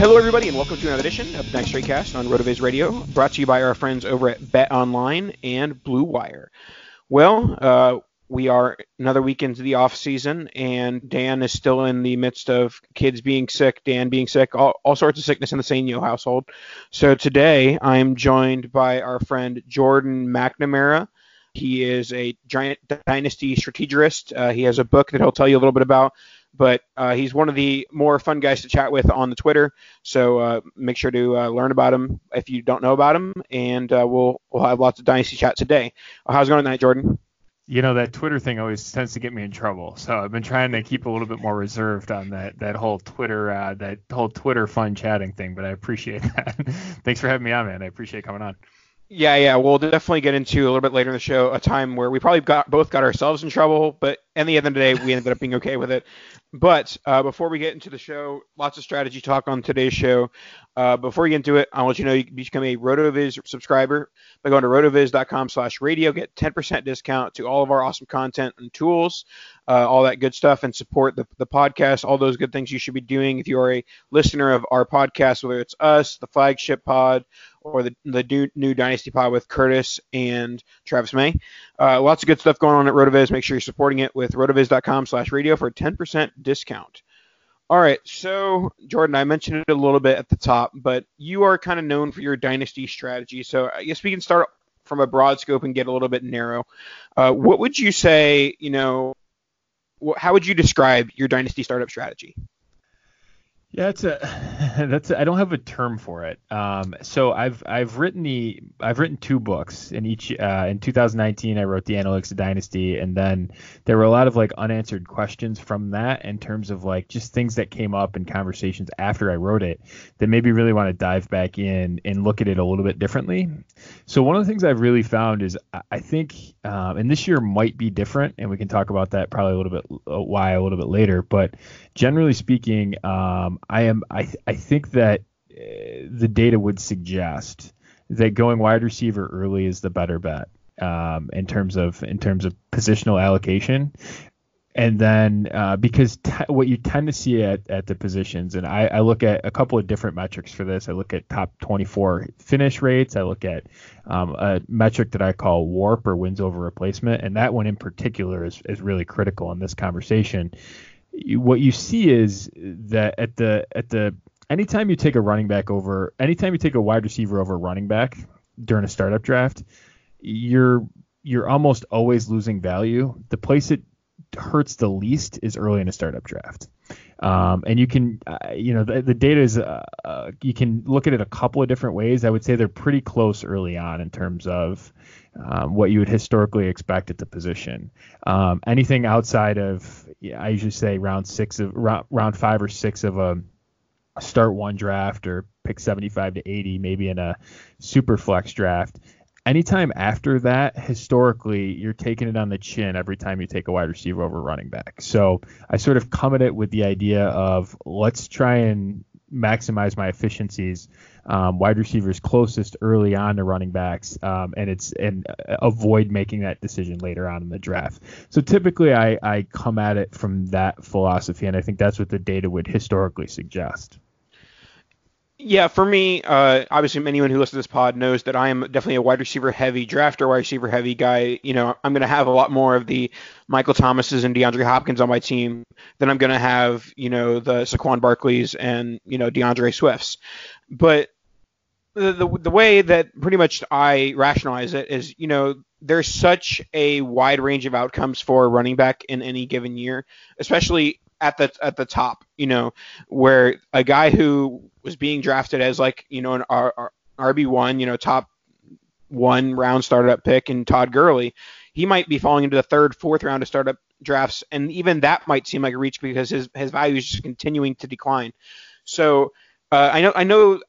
Hello, everybody, and welcome to another edition of the Dynasty TradeCast on RotoViz Radio, brought to you by our friends over at Bet Online and Blue Wire. Well, uh, we are another week into the off season, and Dan is still in the midst of kids being sick, Dan being sick, all, all sorts of sickness in the Sainio household. So today I'm joined by our friend Jordan McNamara. He is a giant dynasty strategist. Uh, he has a book that he'll tell you a little bit about but uh, he's one of the more fun guys to chat with on the Twitter. So uh, make sure to uh, learn about him if you don't know about him, and uh, we'll we'll have lots of dynasty chat today. Uh, how's it going tonight, Jordan? You know that Twitter thing always tends to get me in trouble, so I've been trying to keep a little bit more reserved on that that whole Twitter uh, that whole Twitter fun chatting thing. But I appreciate that. Thanks for having me on, man. I appreciate coming on. Yeah, yeah, we'll definitely get into a little bit later in the show a time where we probably got both got ourselves in trouble, but at the end of the day, we ended up being okay with it. But uh, before we get into the show, lots of strategy talk on today's show. Uh, before we get into it, I'll let you know you can become a RotoViz subscriber by going to rotoviz.com slash radio. Get 10% discount to all of our awesome content and tools, uh, all that good stuff, and support the, the podcast, all those good things you should be doing if you are a listener of our podcast, whether it's us, the flagship pod, or the, the new, new Dynasty pod with Curtis and Travis May. Uh, lots of good stuff going on at RotoViz. Make sure you're supporting it with rotoviz.com slash radio for a 10% discount. All right, so Jordan, I mentioned it a little bit at the top, but you are kind of known for your dynasty strategy. So I guess we can start from a broad scope and get a little bit narrow. Uh, what would you say, you know, how would you describe your dynasty startup strategy? Yeah, that's a that's I don't have a term for it. Um, so I've I've written the I've written two books. In each uh, in 2019, I wrote the Analytics of Dynasty, and then there were a lot of like unanswered questions from that in terms of like just things that came up in conversations after I wrote it that made me really want to dive back in and look at it a little bit differently. So one of the things I've really found is I think, um, and this year might be different, and we can talk about that probably a little bit uh, why a little bit later, but generally speaking. Um, I am I I think that uh, the data would suggest that going wide receiver early is the better bet um, in terms of in terms of positional allocation. and then uh, because what you tend to see at, at the positions, and I, I, look at a couple of different metrics for this. I look at top 24 finish rates. I look at um, a metric that I call WARP or wins over replacement, and that one in particular is, is really critical in this conversation. What you see is that at the at the anytime you take a running back over, anytime you take a wide receiver over a running back during a startup draft, you're you're almost always losing value. The place it hurts the least is early in a startup draft. Um, and you can, uh, you know, the, the data is, uh, uh, you can look at it a couple of different ways. I would say they're pretty close early on in terms of um, what you would historically expect at the position. Um, anything outside of, yeah, I usually say round six of round, round five or six of a start one draft or pick 75 to 80, maybe in a super flex draft anytime after that, historically, you're taking it on the chin every time you take a wide receiver over running back. So I sort of come at it with the idea of let's try and maximize my efficiencies. Um, wide receivers closest early on to running backs, um, and it's and avoid making that decision later on in the draft. So typically, I I come at it from that philosophy, and I think that's what the data would historically suggest. Yeah, for me, uh, obviously, anyone who listens to this pod knows that I am definitely a wide receiver heavy drafter, wide receiver heavy guy. You know, I'm going to have a lot more of the Michael Thomases and DeAndre Hopkins on my team than I'm going to have, you know, the Saquon Barkleys and you know D'Andre Swifts. But the, the the way that pretty much I rationalize it is, you know, there's such a wide range of outcomes for a running back in any given year, especially at the at the top, you know, where a guy who was being drafted as like you know an R- RB one, you know, top one round startup pick and Todd Gurley, he might be falling into the third, fourth round of startup drafts, and even that might seem like a reach because his his value is just continuing to decline. So uh, I know I know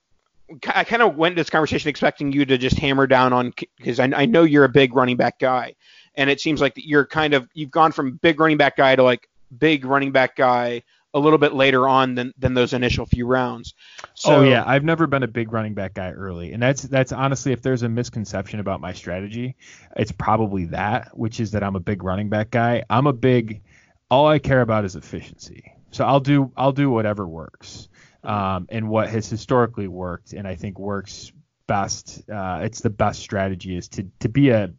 I kind of went into this conversation expecting you to just hammer down on because I, I know you're a big running back guy, and it seems like you're kind of you've gone from big running back guy to like big running back guy a little bit later on than than those initial few rounds. So, oh yeah, I've never been a big running back guy early, and that's that's honestly if there's a misconception about my strategy, it's probably that, which is that I'm a big running back guy. I'm a big, all I care about is efficiency. So I'll do I'll do whatever works, um, and what has historically worked, and I think works best. Uh, it's the best strategy is to to be a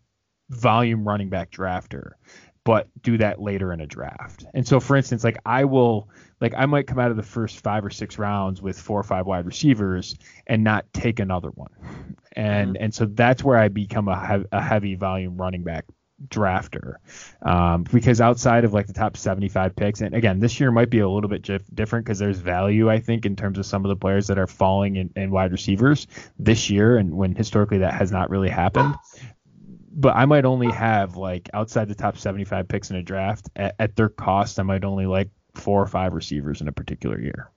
volume running back drafter but do that later in a draft. And so, for instance, like I will, like I might come out of the first five or six rounds with four or five wide receivers and not take another one. And mm-hmm. and so that's where I become a, a heavy volume running back drafter um, because outside of like the top 75 picks and again this year might be a little bit different because there's value i think in terms of some of the players that are falling in, in wide receivers this year and when historically that has not really happened but I might only have like outside the top 75 picks in a draft at, at, their cost. I might only like four or five receivers in a particular year.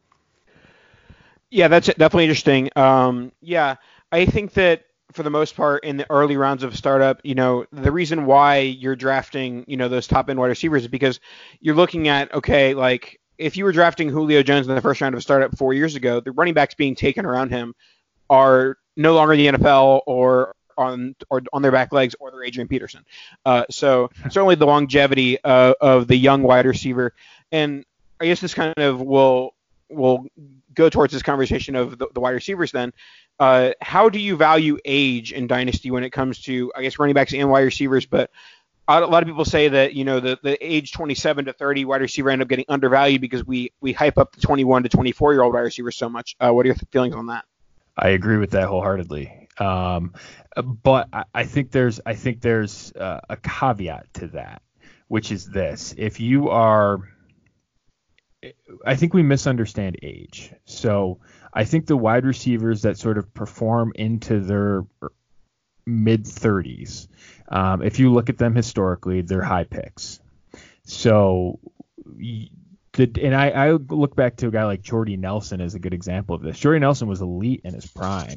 Yeah, that's definitely interesting. Um, yeah, I think that for the most part in the early rounds of startup, you know, the reason why you're drafting, you know, those top end wide receivers is because you're looking at okay, like if you were drafting Julio Jones in the first round of a startup four years ago, the running backs being taken around him are no longer in the NFL or on or on their back legs or their Adrian Peterson. Uh, so certainly the longevity uh, of the young wide receiver, and I guess this kind of will will go towards this conversation of the, the wide receivers. Then, uh, how do you value age in dynasty when it comes to I guess running backs and wide receivers? But a lot of people say that you know the, the age 27 to 30 wide receiver end up getting undervalued because we we hype up the 21 to 24 year old wide receivers so much. Uh, what are your feelings on that? I agree with that wholeheartedly. Um, but I, I, think there's I think there's uh, a caveat to that, which is this: if you are, I think we misunderstand age. So I think the wide receivers that sort of perform into their mid 30s, um, if you look at them historically, they're high picks. So the, and I, I look back to a guy like Jordy Nelson as a good example of this. Jordy Nelson was elite in his prime,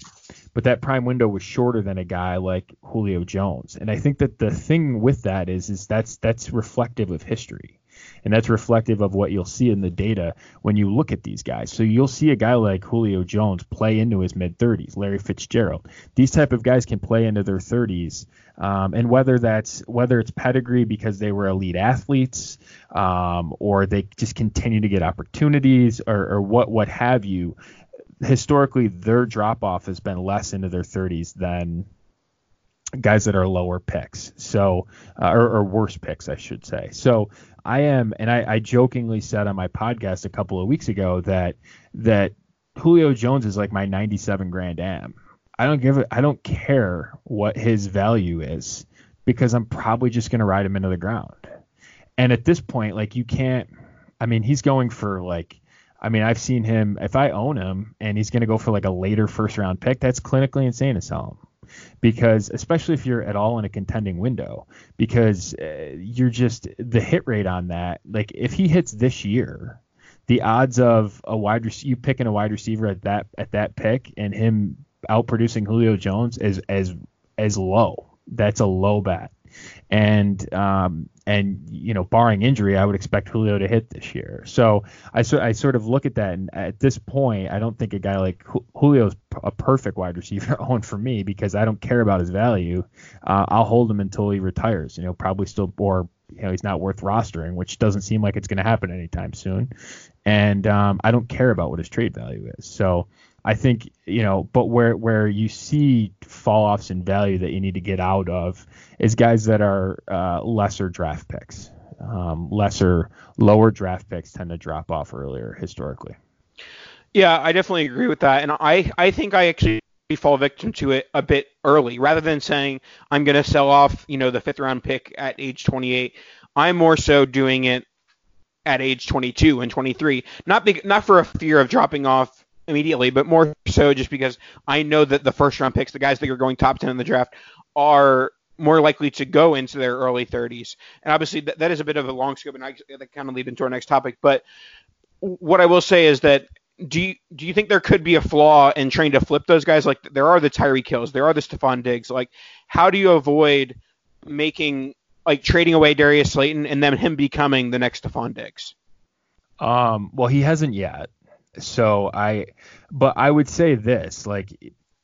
but that prime window was shorter than a guy like Julio Jones. And I think that the thing with that is is that's that's reflective of history. And that's reflective of what you'll see in the data when you look at these guys. So you'll see a guy like Julio Jones play into his mid 30s, Larry Fitzgerald. These type of guys can play into their 30s. Um, and whether that's whether it's pedigree because they were elite athletes um, or they just continue to get opportunities or, or what what have you, historically their drop off has been less into their 30s than guys that are lower picks, so uh, or, or, worse picks, I should say. So I am, and I, I, jokingly said on my podcast a couple of weeks ago that that Julio Jones is like my 97 Grand Am. I don't give it, I don't care what his value is because I'm probably just going to ride him into the ground. And at this point, like you can't. I mean, he's going for like. I mean, I've seen him. If I own him and he's going to go for like a later first round pick, that's clinically insane to sell him because especially if you're at all in a contending window because uh, you're just the hit rate on that like if he hits this year the odds of a wide rec- you picking a wide receiver at that at that pick and him outproducing Julio Jones is as as low that's a low bet and um, and you know, barring injury, I would expect Julio to hit this year. So I, I sort of look at that, and at this point, I don't think a guy like Julio's a perfect wide receiver own for me because I don't care about his value. Uh, I'll hold him until he retires. You know, probably still, or you know, he's not worth rostering, which doesn't seem like it's going to happen anytime soon. And um, I don't care about what his trade value is. So I think you know, but where where you see fall offs in value that you need to get out of is guys that are uh, lesser draft picks. Um, lesser, lower draft picks tend to drop off earlier historically. Yeah, I definitely agree with that, and I I think I actually fall victim to it a bit early rather than saying I'm going to sell off you know the fifth round pick at age 28. I'm more so doing it at age 22 and 23, not not for a fear of dropping off immediately, but more so just because I know that the first round picks, the guys that are going top 10 in the draft, are more likely to go into their early 30s. And obviously, that, that is a bit of a long scope, and I, that kind of lead into our next topic. But what I will say is that do you do you think there could be a flaw in trying to flip those guys? Like there are the Tyreek Hills, there are the Stefon Diggs. Like how do you avoid making like trading away Darius Slayton and then him becoming the next Stefon Diggs? Um, well, he hasn't yet. So I, but I would say this, like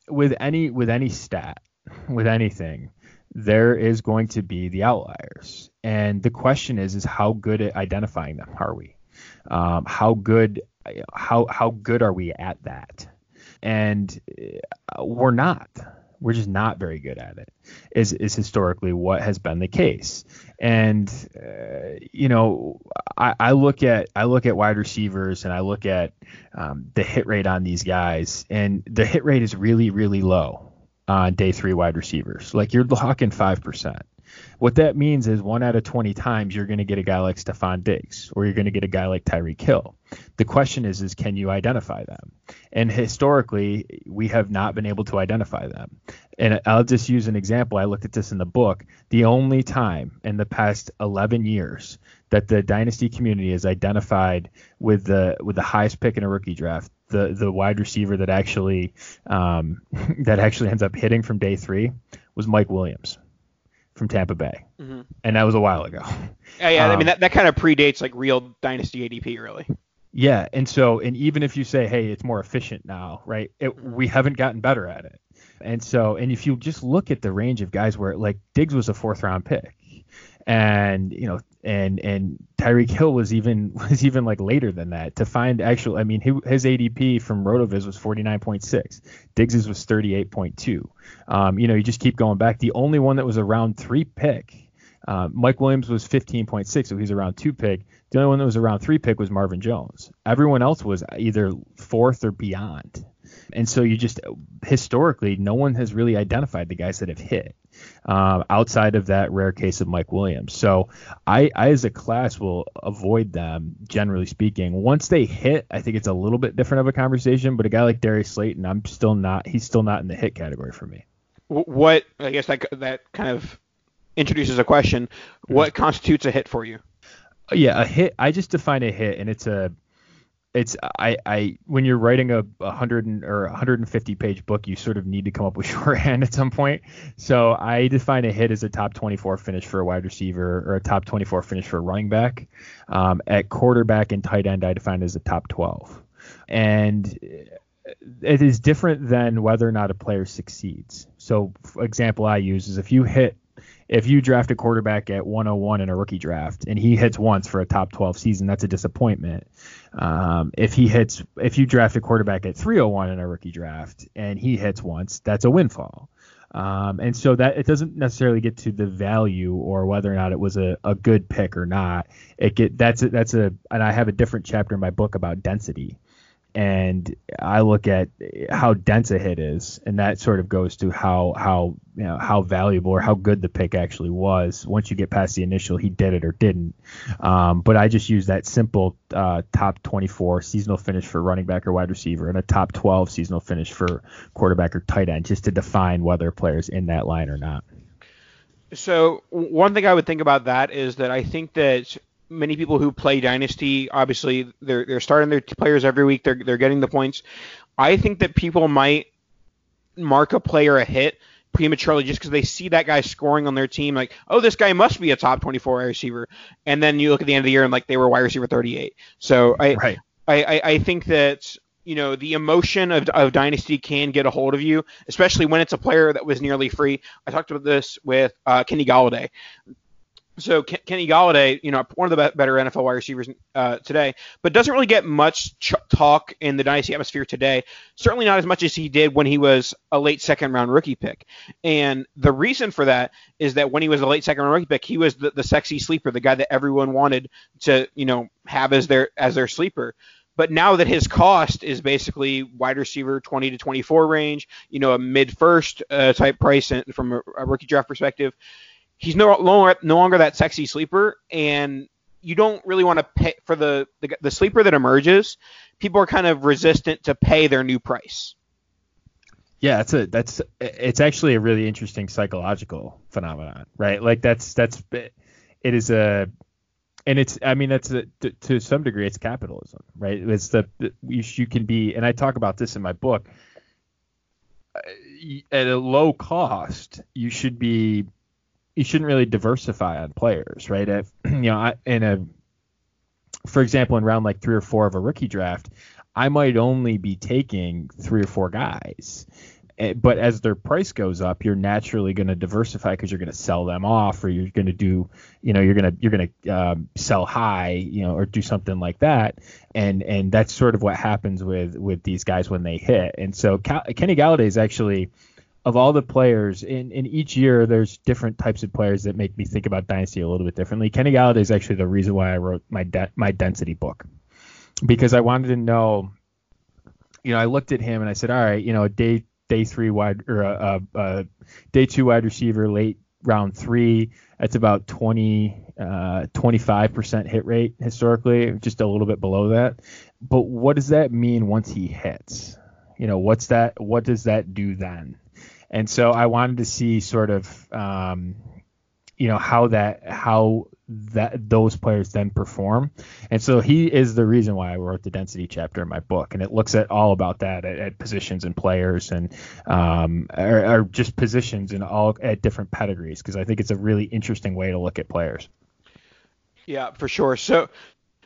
with any with any stat, with anything, there is going to be the outliers, and the question is, is how good at identifying them are we? Um, how good how how good are we at that? And uh, we're not we're just not very good at it is is historically what has been the case. And uh, you know I, I, look at i look at wide receivers and i look at um, the hit rate on these guys and the hit rate is really really low on day three wide receivers. Like you're talking 5% what that means is one out of 20 times you're going to get a guy like Stefon Diggs or you're going to get a guy like Tyreek Hill. The question is, is can you identify them? And historically, we have not been able to identify them. And I'll just use an example. I looked at this in the book. The only time in the past 11 years that the dynasty community has identified with the with the highest pick in a rookie draft, the the wide receiver that actually um, that actually ends up hitting from day three was Mike Williams from Tampa Bay, mm-hmm. and that was a while ago. Yeah, yeah. Um, I mean, um, that, that kind of predates like real dynasty ADP, really. Yeah, and so and even if you say, hey, it's more efficient now, right? It, we haven't gotten better at it, and so and if you just look at the range of guys where like Diggs was a fourth round pick, and you know and and Tyreek Hill was even was even like later than that to find actual. I mean, his ADP from Rotoviz was 49.6. Diggs's was 38.2. Um, you know, you just keep going back. The only one that was around three pick. Uh, Mike Williams was 15.6, so he's around two pick. The only one that was around three pick was Marvin Jones. Everyone else was either fourth or beyond. And so you just historically, no one has really identified the guys that have hit uh, outside of that rare case of Mike Williams. So I, I, as a class, will avoid them generally speaking. Once they hit, I think it's a little bit different of a conversation. But a guy like Darius Slayton, I'm still not. He's still not in the hit category for me. What I guess that that kind of introduces a question. What constitutes a hit for you? Yeah, a hit. I just define a hit, and it's a it's I, I when you're writing a 100 or 150 page book, you sort of need to come up with shorthand at some point. So I define a hit as a top 24 finish for a wide receiver or a top 24 finish for a running back. Um, at quarterback and tight end, I define as a top 12, and it is different than whether or not a player succeeds. So, example I use is if you hit if you draft a quarterback at 101 in a rookie draft and he hits once for a top 12 season, that's a disappointment. Um, if he hits, if you draft a quarterback at 301 in a rookie draft and he hits once, that's a windfall. Um, and so that it doesn't necessarily get to the value or whether or not it was a, a good pick or not. It get that's a, that's a and I have a different chapter in my book about density and I look at how dense a hit is, and that sort of goes to how how you know how valuable or how good the pick actually was. Once you get past the initial, he did it or didn't. Um, but I just use that simple uh, top 24 seasonal finish for running back or wide receiver, and a top 12 seasonal finish for quarterback or tight end, just to define whether a player's in that line or not. So one thing I would think about that is that I think that many people who play Dynasty, obviously they're they're starting their players every week. They're they're getting the points. I think that people might mark a player a hit prematurely just because they see that guy scoring on their team, like, oh, this guy must be a top 24 wide receiver. And then you look at the end of the year and like they were wide receiver 38. So I right. I, I, I think that you know the emotion of, of dynasty can get a hold of you, especially when it's a player that was nearly free. I talked about this with uh, Kenny Golladay so Kenny Golladay, you know, one of the better NFL wide receivers uh, today, but doesn't really get much ch- talk in the dynasty atmosphere today. Certainly not as much as he did when he was a late second round rookie pick. And the reason for that is that when he was a late second round rookie pick, he was the, the sexy sleeper, the guy that everyone wanted to, you know, have as their as their sleeper. But now that his cost is basically wide receiver 20 to 24 range, you know, a mid first uh, type price from a, a rookie draft perspective he's no longer no longer that sexy sleeper, and you don't really want to pay for the, the the sleeper that emerges. People are kind of resistant to pay their new price. Yeah, that's a that's it's actually a really interesting psychological phenomenon, right? Like that's that's it is a and it's I mean that's a, to, to some degree it's capitalism, right? It's the, you, you can be and I talk about this in my book uh, at a low cost, you should be you shouldn't really diversify on players, right? If you know, I, in a for example, in round like three or four of a rookie draft, I might only be taking three or four guys. Eh, but as their price goes up, you're naturally going to diversify because you're going to sell them off, or you're going to do, you know, you're going to you're going to um, sell high, you know, or do something like that. And and that's sort of what happens with with these guys when they hit. And so Cal- Kenny Golladay is actually of all the players in, in each year there's different types of players that make me think about dynasty a little bit differently. Kenny golladay is actually the reason why i wrote my de- my density book. Because i wanted to know you know i looked at him and i said all right you know day day three wide or uh, uh, day two wide receiver late round three that's about 20 uh, 25% hit rate historically just a little bit below that. But what does that mean once he hits? You know what's that what does that do then and so I wanted to see sort of um, you know how that how that those players then perform. And so he is the reason why I wrote the density chapter in my book, and it looks at all about that at, at positions and players and um, or, or just positions and all at different pedigrees because I think it's a really interesting way to look at players. Yeah, for sure. So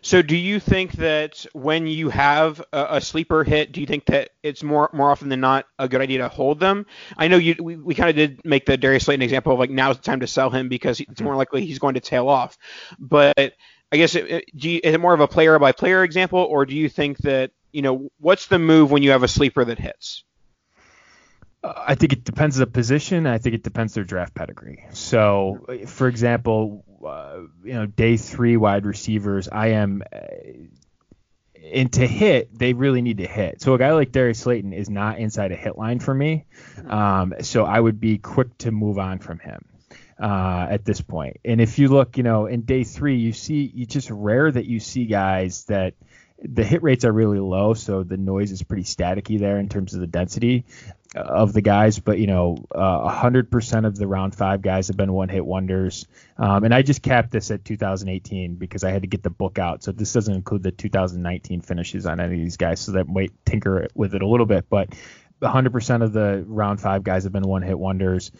so do you think that when you have a, a, sleeper hit, do you think that it's more more often than not a good idea to hold them? I know you we, we kind of did make the Darius Slayton example of like now's the time to sell him because it's mm-hmm. more likely he's going to tail off. But I guess uh, it, it, you, is it more of a player by player example, or do you think that you know what's the move when you have a sleeper that hits? I think it depends on the position. I think it depends their draft pedigree. So, for example, uh, you know, day three wide receivers, I am. Uh, and to hit, they really need to hit. So a guy like Darius Slayton is not inside a hit line for me. Um, so I would be quick to move on from him. Uh, at this point. And if you look, you know, in day three, you see, you just rare that you see guys that the hit rates are really low, so the noise is pretty staticky there in terms of the density. Of the guys, but you know, uh, 100% of the round five guys have been one hit wonders. Um, and I just capped this at 2018 because I had to get the book out. So this doesn't include the 2019 finishes on any of these guys. So that might tinker with it a little bit, but 100% of the round five guys have been one hit wonders.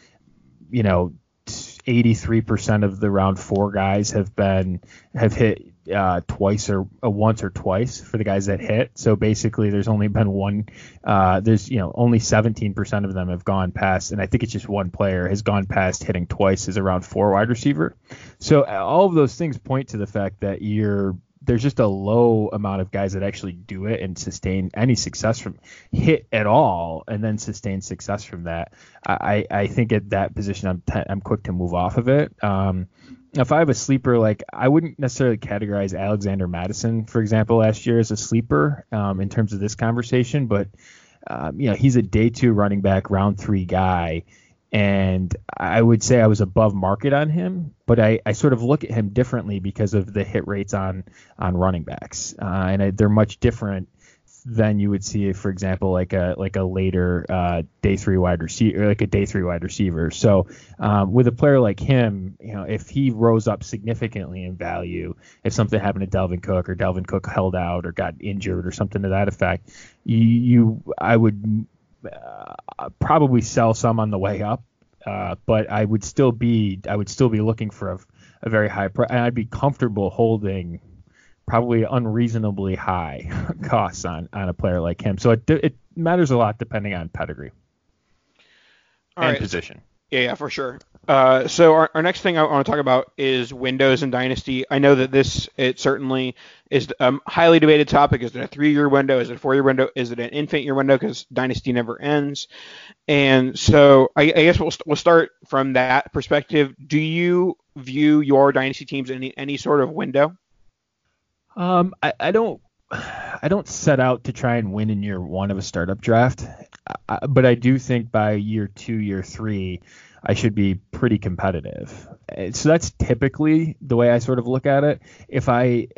You know, 83% of the round four guys have been have hit uh, twice or uh, once or twice for the guys that hit. So basically, there's only been one. Uh, there's you know only 17% of them have gone past, and I think it's just one player has gone past hitting twice as a round four wide receiver. So uh, all of those things point to the fact that you're there's just a low amount of guys that actually do it and sustain any success from hit at all and then sustain success from that. I, I think at that position I'm t- I'm quick to move off of it. Um, if I have a sleeper, like I wouldn't necessarily categorize Alexander Mattison, for example, last year as a sleeper um, in terms of this conversation, but um, you know he's a day two running back, round three guy and I would say I was above market on him, but I, I sort of look at him differently because of the hit rates on on running backs, uh, and I, they're much different than you would see, for example, like a like a later uh, day three wide receiver, like a day three wide receiver. So um, with a player like him, you know, if he rose up significantly in value, if something happened to Dalvin Cook or Dalvin Cook held out or got injured or something to that effect, you, you I would uh, probably sell some on the way up, uh, but I would still be I would still be looking for a, a very high price, and I'd be comfortable holding probably unreasonably high costs on on a player like him. So it it matters a lot depending on pedigree All and right. position. Yeah, yeah, for sure. Uh, so our, our next thing I want to talk about is Windows and Dynasty. I know that this it certainly is a um, highly debated topic. Is it a three-year window? Is it a four-year window? Is it an infant-year window? Because Dynasty never ends. And so I, I guess we'll we'll start from that perspective. Do you view your Dynasty teams in any, any sort of window? Um, I, I don't I don't set out to try and win in year one of a startup draft, I, but I do think by year two, year three, I should be pretty competitive. So that's typically the way I sort of look at it. If I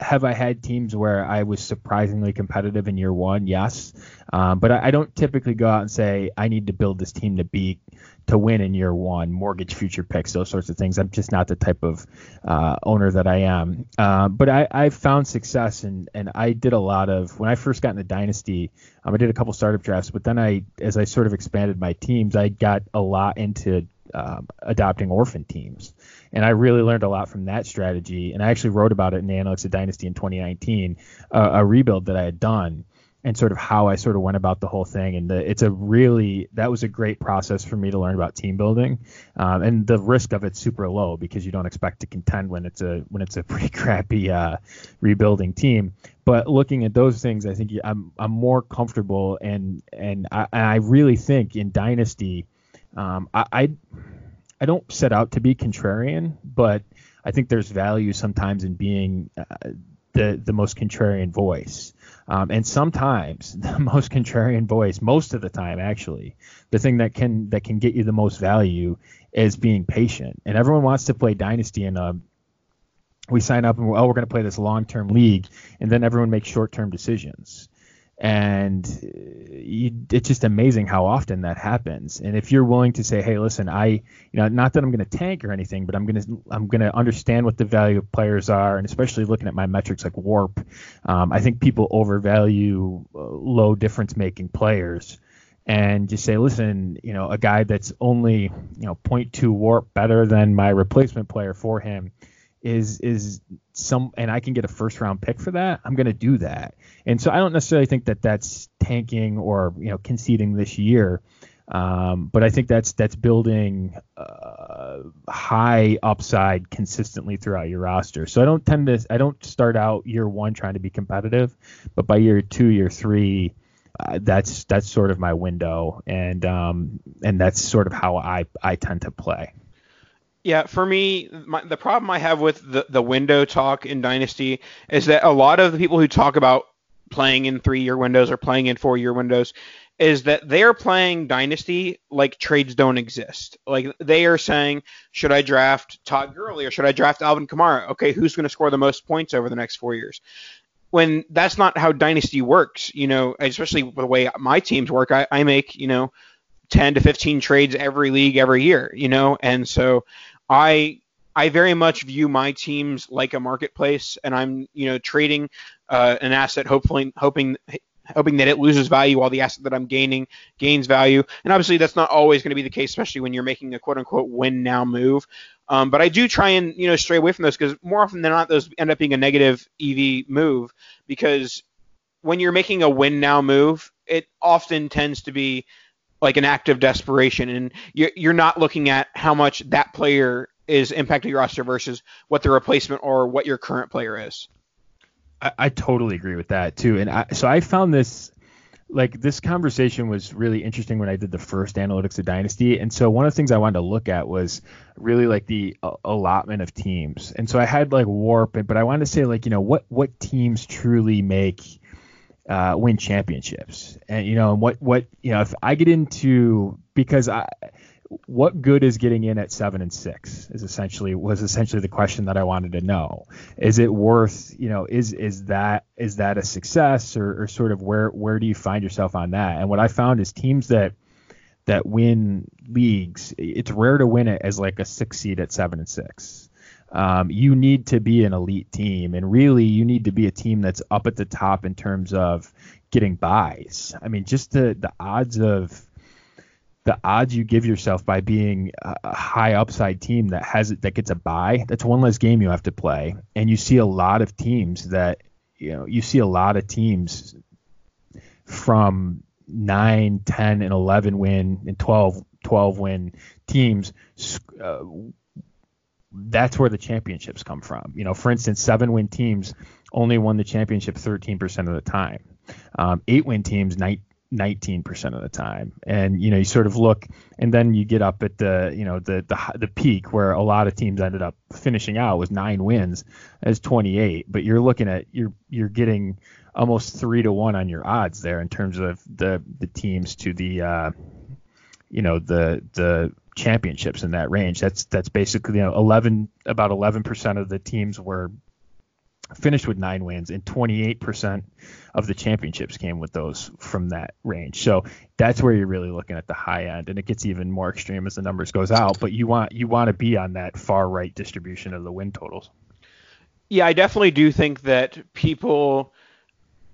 have I had teams where I was surprisingly competitive in year one, yes, um, but I, I, don't typically go out and say I need to build this team to be to win in year one, mortgage future picks, those sorts of things. I'm just not the type of uh, owner that I am. Uh, but I, I've found success, and and I did a lot of when I first got into Dynasty. Um, I did a couple startup drafts, but then I, as I sort of expanded my teams, I got a lot into um, adopting orphan teams. And I really learned a lot from that strategy. And I actually wrote about it in the Analytics of Dynasty in 2019, uh, a rebuild that I had done and sort of how I sort of went about the whole thing. And the, it's a really that was a great process for me to learn about team building. Um, and the risk of it's super low because you don't expect to contend when it's a when it's a pretty crappy uh, rebuilding team. But looking at those things, I think I'm I'm more comfortable and and I, and I really think in dynasty, um, I, I I don't set out to be contrarian, but I think there's value sometimes in being uh, the the most contrarian voice. Um, and sometimes the most contrarian voice, most of the time actually, the thing that can that can get you the most value is being patient. And everyone wants to play dynasty and a we sign up and we're, oh we're going to play this long-term league, and then everyone makes short-term decisions and you, it's just amazing how often that happens. And if you're willing to say, "Hey, listen, I, you know, not that I'm going to tank or anything, but I'm going to, I'm going to understand what the value of players are, and especially looking at my metrics like WARP, um, I think people overvalue uh, low difference making players." And just say, listen, you know, a guy that's only, you know, 0.2 warp better than my replacement player for him is is some and I can get a first round pick for that, I'm going to do that. And so I don't necessarily think that that's tanking or you know conceding this year. Um, but I think that's that's building uh, high upside consistently throughout your roster. So I don't tend to I don't start out year one trying to be competitive, but by year two, year three, uh, that's that's sort of my window, and um, and that's sort of how I I tend to play. Yeah, for me, my, the problem I have with the, the window talk in Dynasty is that a lot of the people who talk about playing in three year windows or playing in four year windows is that they're playing Dynasty like trades don't exist. Like they are saying, should I draft Todd Gurley or should I draft Alvin Kamara? Okay, who's going to score the most points over the next four years? when that's not how dynasty works, you know, especially the way my teams work, I, I make, you know, 10 to 15 trades every league every year, you know, and so I I very much view my teams like a marketplace, and I'm you know trading uh, an asset, hopefully hoping hoping that it loses value while the asset that I'm gaining gains value. And obviously that's not always going to be the case, especially when you're making a quote unquote win now move. Um, but I do try and you know stray away from those because more often than not those end up being a negative EV move because when you're making a win now move, it often tends to be like an act of desperation, and you're, you're not looking at how much that player is impacting your roster versus what the replacement or what your current player is. I, I totally agree with that too, and I, so I found this like this conversation was really interesting when I did the first analytics of Dynasty. And so one of the things I wanted to look at was really like the allotment of teams. And so I had like WARP, but I wanted to say like, you know, what what teams truly make uh, win championships. And you know, and what what you know, if I get into because I what good is getting in at seven and six is essentially was essentially the question that I wanted to know. Is it worth you know is is that is that a success or, or sort of where where do you find yourself on that? And what I found is teams that that win leagues, it's rare to win it as like a six seed at seven and six. Um, you need to be an elite team, and really you need to be a team that's up at the top in terms of getting buys. I mean, just the the odds of the odds you give yourself by being a high upside team that has that gets a buy, that's one less game you have to play. And you see a lot of teams that you know you see a lot of teams from 9, 10, and 11 win and 12, 12 win teams. Uh, that's where the championships come from. You know, for instance, seven win teams only won the championship 13% of the time. Um, eight win teams, 19% of the time. And you know, you sort of look and then you get up at the, you know, the the the peak where a lot of teams ended up finishing out with 9 wins as 28, but you're looking at you're you're getting almost 3 to 1 on your odds there in terms of the the teams to the uh you know, the the championships in that range. That's that's basically you know 11 about 11% of the teams were finished with nine wins, and 28% of the championships came with those from that range. So that's where you're really looking at the high end, and it gets even more extreme as the numbers goes out. But you want you want to be on that far right distribution of the win totals. Yeah, I definitely do think that people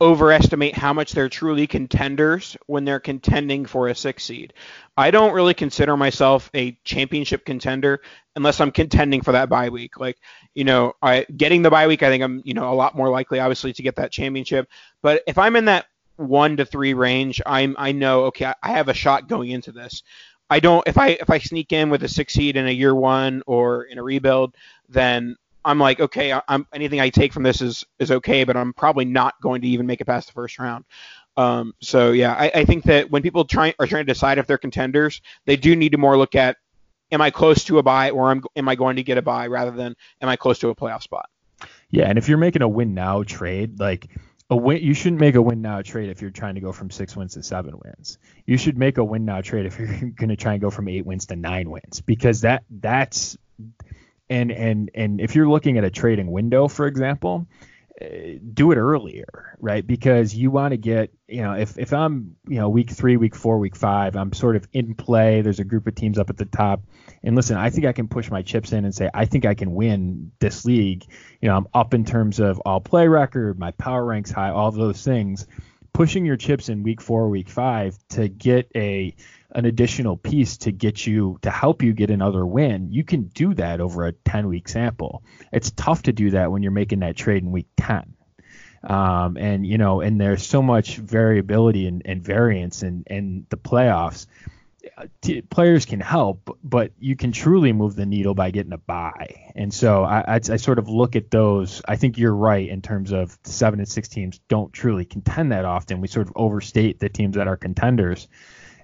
overestimate how much they're truly contenders when they're contending for a six seed. I don't really consider myself a championship contender unless I'm contending for that bye week. Like, you know, I getting the bye week, I think I'm, you know, a lot more likely obviously to get that championship. But if I'm in that one to three range, I'm I know okay, I have a shot going into this. I don't if I if I sneak in with a six seed in a year one or in a rebuild, then I'm like, okay, I'm anything I take from this is is okay, but I'm probably not going to even make it past the first round. Um, so yeah, I, I think that when people try are trying to decide if they're contenders, they do need to more look at am I close to a buy or am, am I going to get a buy rather than am I close to a playoff spot. Yeah, and if you're making a win now trade, like a win, you shouldn't make a win now trade if you're trying to go from six wins to seven wins. You should make a win now trade if you're going to try and go from eight wins to nine wins because that that's and and and if you're looking at a trading window, for example, uh, do it earlier, right? Because you want to get, you know, if if I'm, you know, week three, week four, week five, I'm sort of in play. There's a group of teams up at the top, and listen, I think I can push my chips in and say I think I can win this league. You know, I'm up in terms of all play record, my power ranks high, all those things. Pushing your chips in week four, week five to get a an additional piece to get you to help you get another win, you can do that over a 10 week sample. It's tough to do that when you're making that trade in week 10. Um, and you know, and there's so much variability and, and variance in the playoffs. T- players can help, but you can truly move the needle by getting a buy. And so I, I, I, sort of look at those. I think you're right in terms of seven and six teams don't truly contend that often. We sort of overstate the teams that are contenders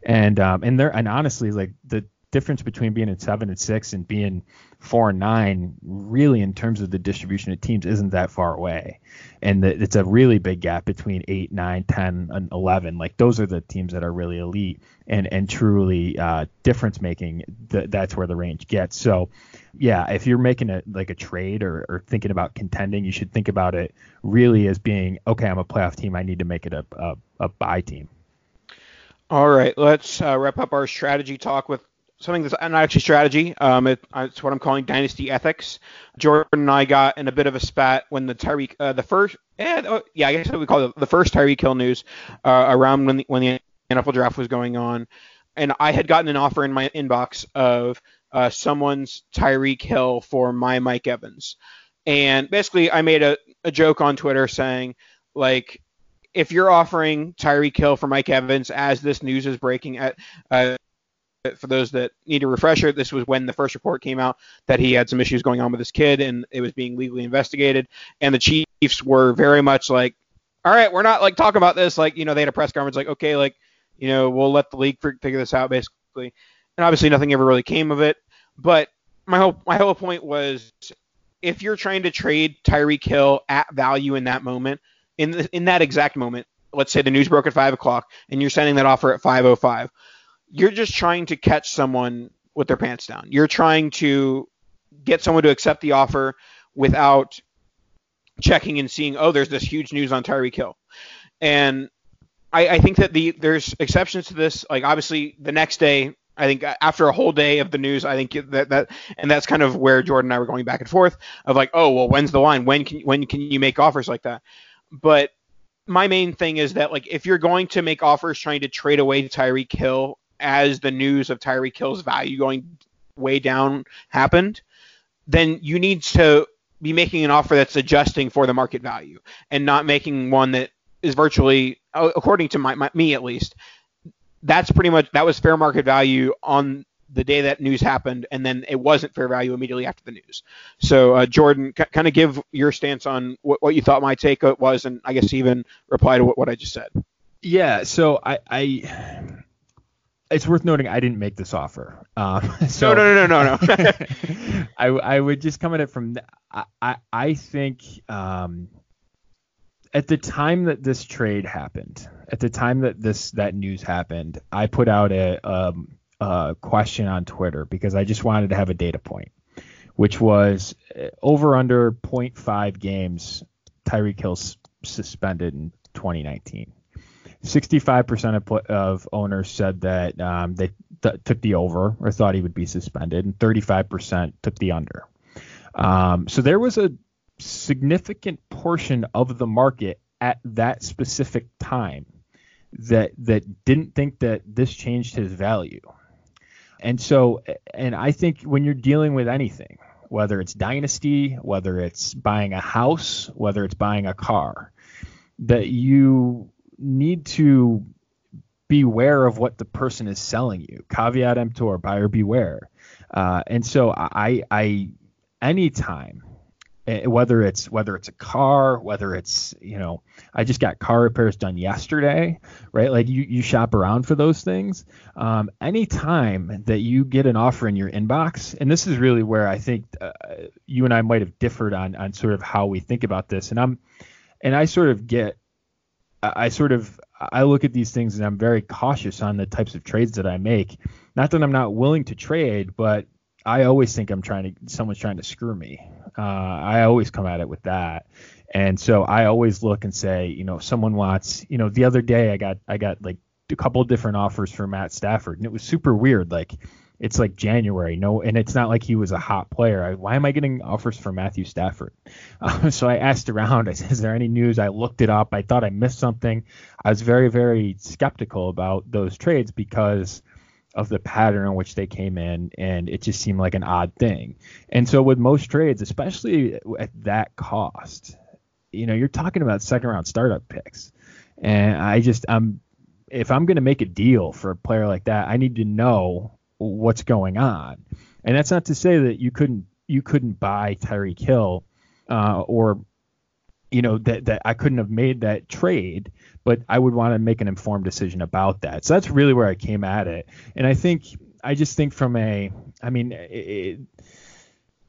and um, and there and honestly like the difference between being in seven and six and being four and nine, really in terms of the distribution of teams, isn't that far away. And the, it's a really big gap between eight, nine, ten, and eleven. Like those are the teams that are really elite and and truly uh, difference making. Th- that's where the range gets. So, yeah, if you're making a like a trade or, or thinking about contending, you should think about it really as being okay. I'm a playoff team. I need to make it a a, a buy team. All right, let's uh, wrap up our strategy talk with something that's not actually strategy. Um, it, uh, it's what I'm calling dynasty ethics. Jordan and I got in a bit of a spat when the Tyreek, uh, the first, eh, oh, yeah, I guess what we call it the first Tyreek Hill news uh, around when the, when the NFL draft was going on, and I had gotten an offer in my inbox of uh, someone's Tyreek Hill for my Mike Evans, and basically I made a, a joke on Twitter saying like. If you're offering Tyreek Hill for Mike Evans as this news is breaking at uh, for those that need a refresher, this was when the first report came out that he had some issues going on with his kid and it was being legally investigated. And the Chiefs were very much like, all right, we're not like talking about this. Like, you know, they had a press conference like, okay, like, you know, we'll let the league figure this out basically. And obviously nothing ever really came of it. But my whole my whole point was if you're trying to trade Tyreek Hill at value in that moment, in the, in that exact moment, let's say the news broke at five o'clock and you're sending that offer at 5:05 you're just trying to catch someone with their pants down. You're trying to get someone to accept the offer without checking and seeing, oh, there's this huge news on Tyreek Hill, And I, I think that the there's exceptions to this. Like obviously the next day, I think after a whole day of the news, I think that that and that's kind of where Jordan and I were going back and forth of like, oh, well, when's the line? When can when can you make offers like that? But my main thing is that like if you're going to make offers trying to trade away Tyreek Hill as the news of Tyreek Hill's value going way down happened, then you need to be making an offer that's adjusting for the market value and not making one that is virtually, according to my, my, me at least, that's pretty much that was fair market value on the day that news happened, and then it wasn't fair value immediately after the news. So, uh, Jordan, c- kind of give your stance on what, what, you thought my take was, and I guess even reply to what, what I just said. Yeah. So I, I it's worth noting I didn't make this offer. Um, so no, no, no, no, no. I, I would just come at it from I I, I think um, at the time that this trade happened, at the time that this that news happened, I put out a, um, a question on Twitter because I just wanted to have a data point, which was uh, over under 0.5 games Tyreek Hill suspended in 2019. 65% of, of owners said that um, they th- took the over or thought he would be suspended, and 35% took the under. Um, so there was a significant portion of the market at that specific time that that didn't think that this changed his value. And so, and I think when you're dealing with anything, whether it's dynasty, whether it's buying a house, whether it's buying a car, that you need to beware of what the person is selling you. Caveat emptor, buyer beware. Uh, and so I, I, anytime, whether it's whether it's a car, whether it's you know, I just got car repairs done yesterday, right? Like you you shop around for those things. Um, anytime that you get an offer in your inbox, and this is really where I think uh, you and I might have differed on on sort of how we think about this, and I'm and I sort of get I sort of I look at these things and I'm very cautious on the types of trades that I make. Not that I'm not willing to trade, but I always think I'm trying to someone's trying to screw me. Uh, I always come at it with that, and so I always look and say, you know, someone wants, you know, the other day I got I got like a couple different offers for Matt Stafford, and it was super weird. Like it's like January. No, and it's not like he was a hot player. I, why am I getting offers for Matthew Stafford? Uh, so I asked around. I said, "Is there any news?" I looked it up. I thought I missed something. I was very, very skeptical about those trades because of the pattern in which they came in, and it just seemed like an odd thing. And so with most trades, especially at that cost, you know, you're talking about second round startup picks, and I just I'm if I'm going to make a deal for a player like that, I need to know what's going on. And that's not to say that you couldn't you couldn't buy Tyreek Hill uh, or you know that that I couldn't have made that trade, but I would want to make an informed decision about that. So that's really where I came at it. And I think I just think from a, I mean, it,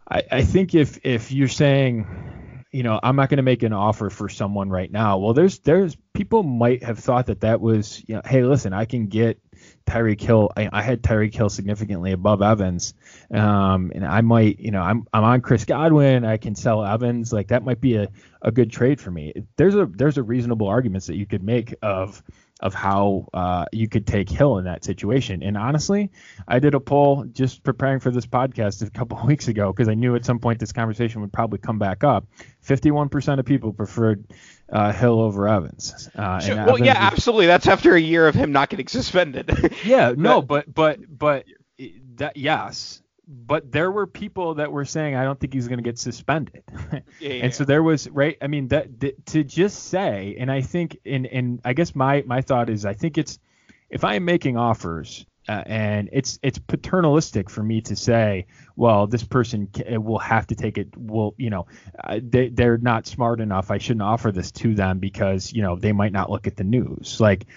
I, I think if if you're saying, you know, I'm not going to make an offer for someone right now. Well, there's there's people might have thought that that was, you know, hey, listen, I can get Tyreek Hill. I, I had Tyreek Hill significantly above Evans, um, and I might, you know, I'm I'm on Chris Godwin. I can sell Evans. Like that might be a, a good trade for me. There's a there's a reasonable arguments that you could make of of how uh, you could take Hill in that situation. And honestly, I did a poll just preparing for this podcast a couple of weeks ago because I knew at some point this conversation would probably come back up. 51% of people preferred uh, Hill over Evans. Uh, sure. well, Evans yeah, was, absolutely. That's after a year of him not getting suspended. yeah, no, but but but that yes, but there were people that were saying I don't think he's going to get suspended. yeah. And so there was right. I mean that, that to just say, and I think, and and I guess my my thought is I think it's if I am making offers uh, and it's it's paternalistic for me to say, well, this person will have to take it. Well, you know, uh, they they're not smart enough. I shouldn't offer this to them because you know they might not look at the news. Like,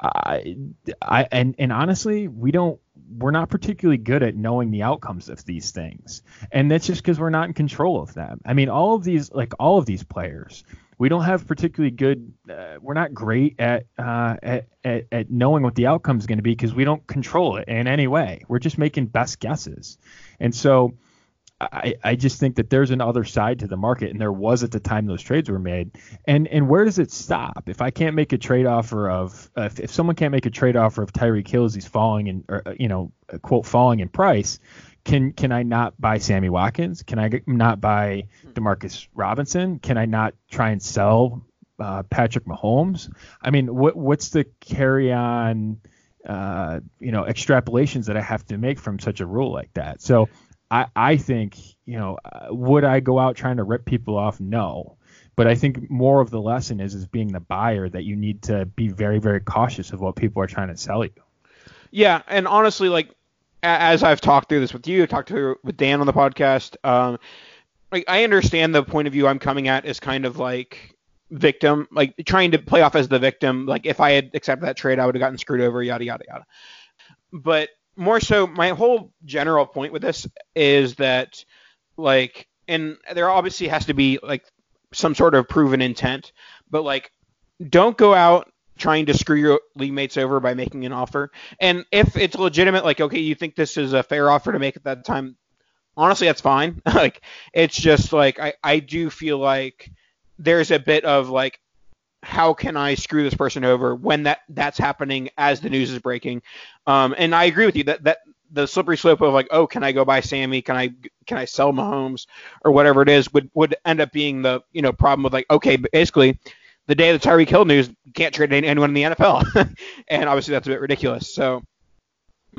I, I and and honestly, we don't. We're not particularly good at knowing the outcomes of these things, and that's just because we're not in control of them. I mean, all of these, like all of these players, we don't have particularly good. Uh, we're not great at, uh, at, at at knowing what the outcome is going to be because we don't control it in any way. We're just making best guesses, and so I, I just think that there's another side to the market, and there was at the time those trades were made. And and where does it stop? If I can't make a trade offer of uh, if, if someone can't make a trade offer of Tyreek Hill he's falling uh, you know, quote falling in price, can can I not buy Sammy Watkins? Can I not buy Demarcus Robinson? Can I not try and sell uh, Patrick Mahomes? I mean, what what's the carry on, uh, you know, extrapolations that I have to make from such a rule like that? So I I think you know, uh, would I go out trying to rip people off? No. But I think more of the lesson is is being the buyer that you need to be very very cautious of what people are trying to sell you. Yeah, and honestly, like as I've talked through this with you, talked to with Dan on the podcast. Um, like I understand the point of view I'm coming at is kind of like victim, like trying to play off as the victim. Like if I had accepted that trade, I would have gotten screwed over, yada yada yada. But more so, my whole general point with this is that like, and there obviously has to be like some sort of proven intent, but like, don't go out trying to screw your league mates over by making an offer. And if it's legitimate, like, okay, you think this is a fair offer to make at that time, honestly, that's fine. like, it's just like, I, I do feel like there's a bit of like, how can I screw this person over when that that's happening as the news is breaking? Um, and I agree with you that that the slippery slope of like, oh, can I go buy Sammy? Can I can I sell Mahomes or whatever it is would would end up being the you know problem with like, okay, basically the day of the Tyreek Hill news, can't trade anyone in the NFL, and obviously that's a bit ridiculous. So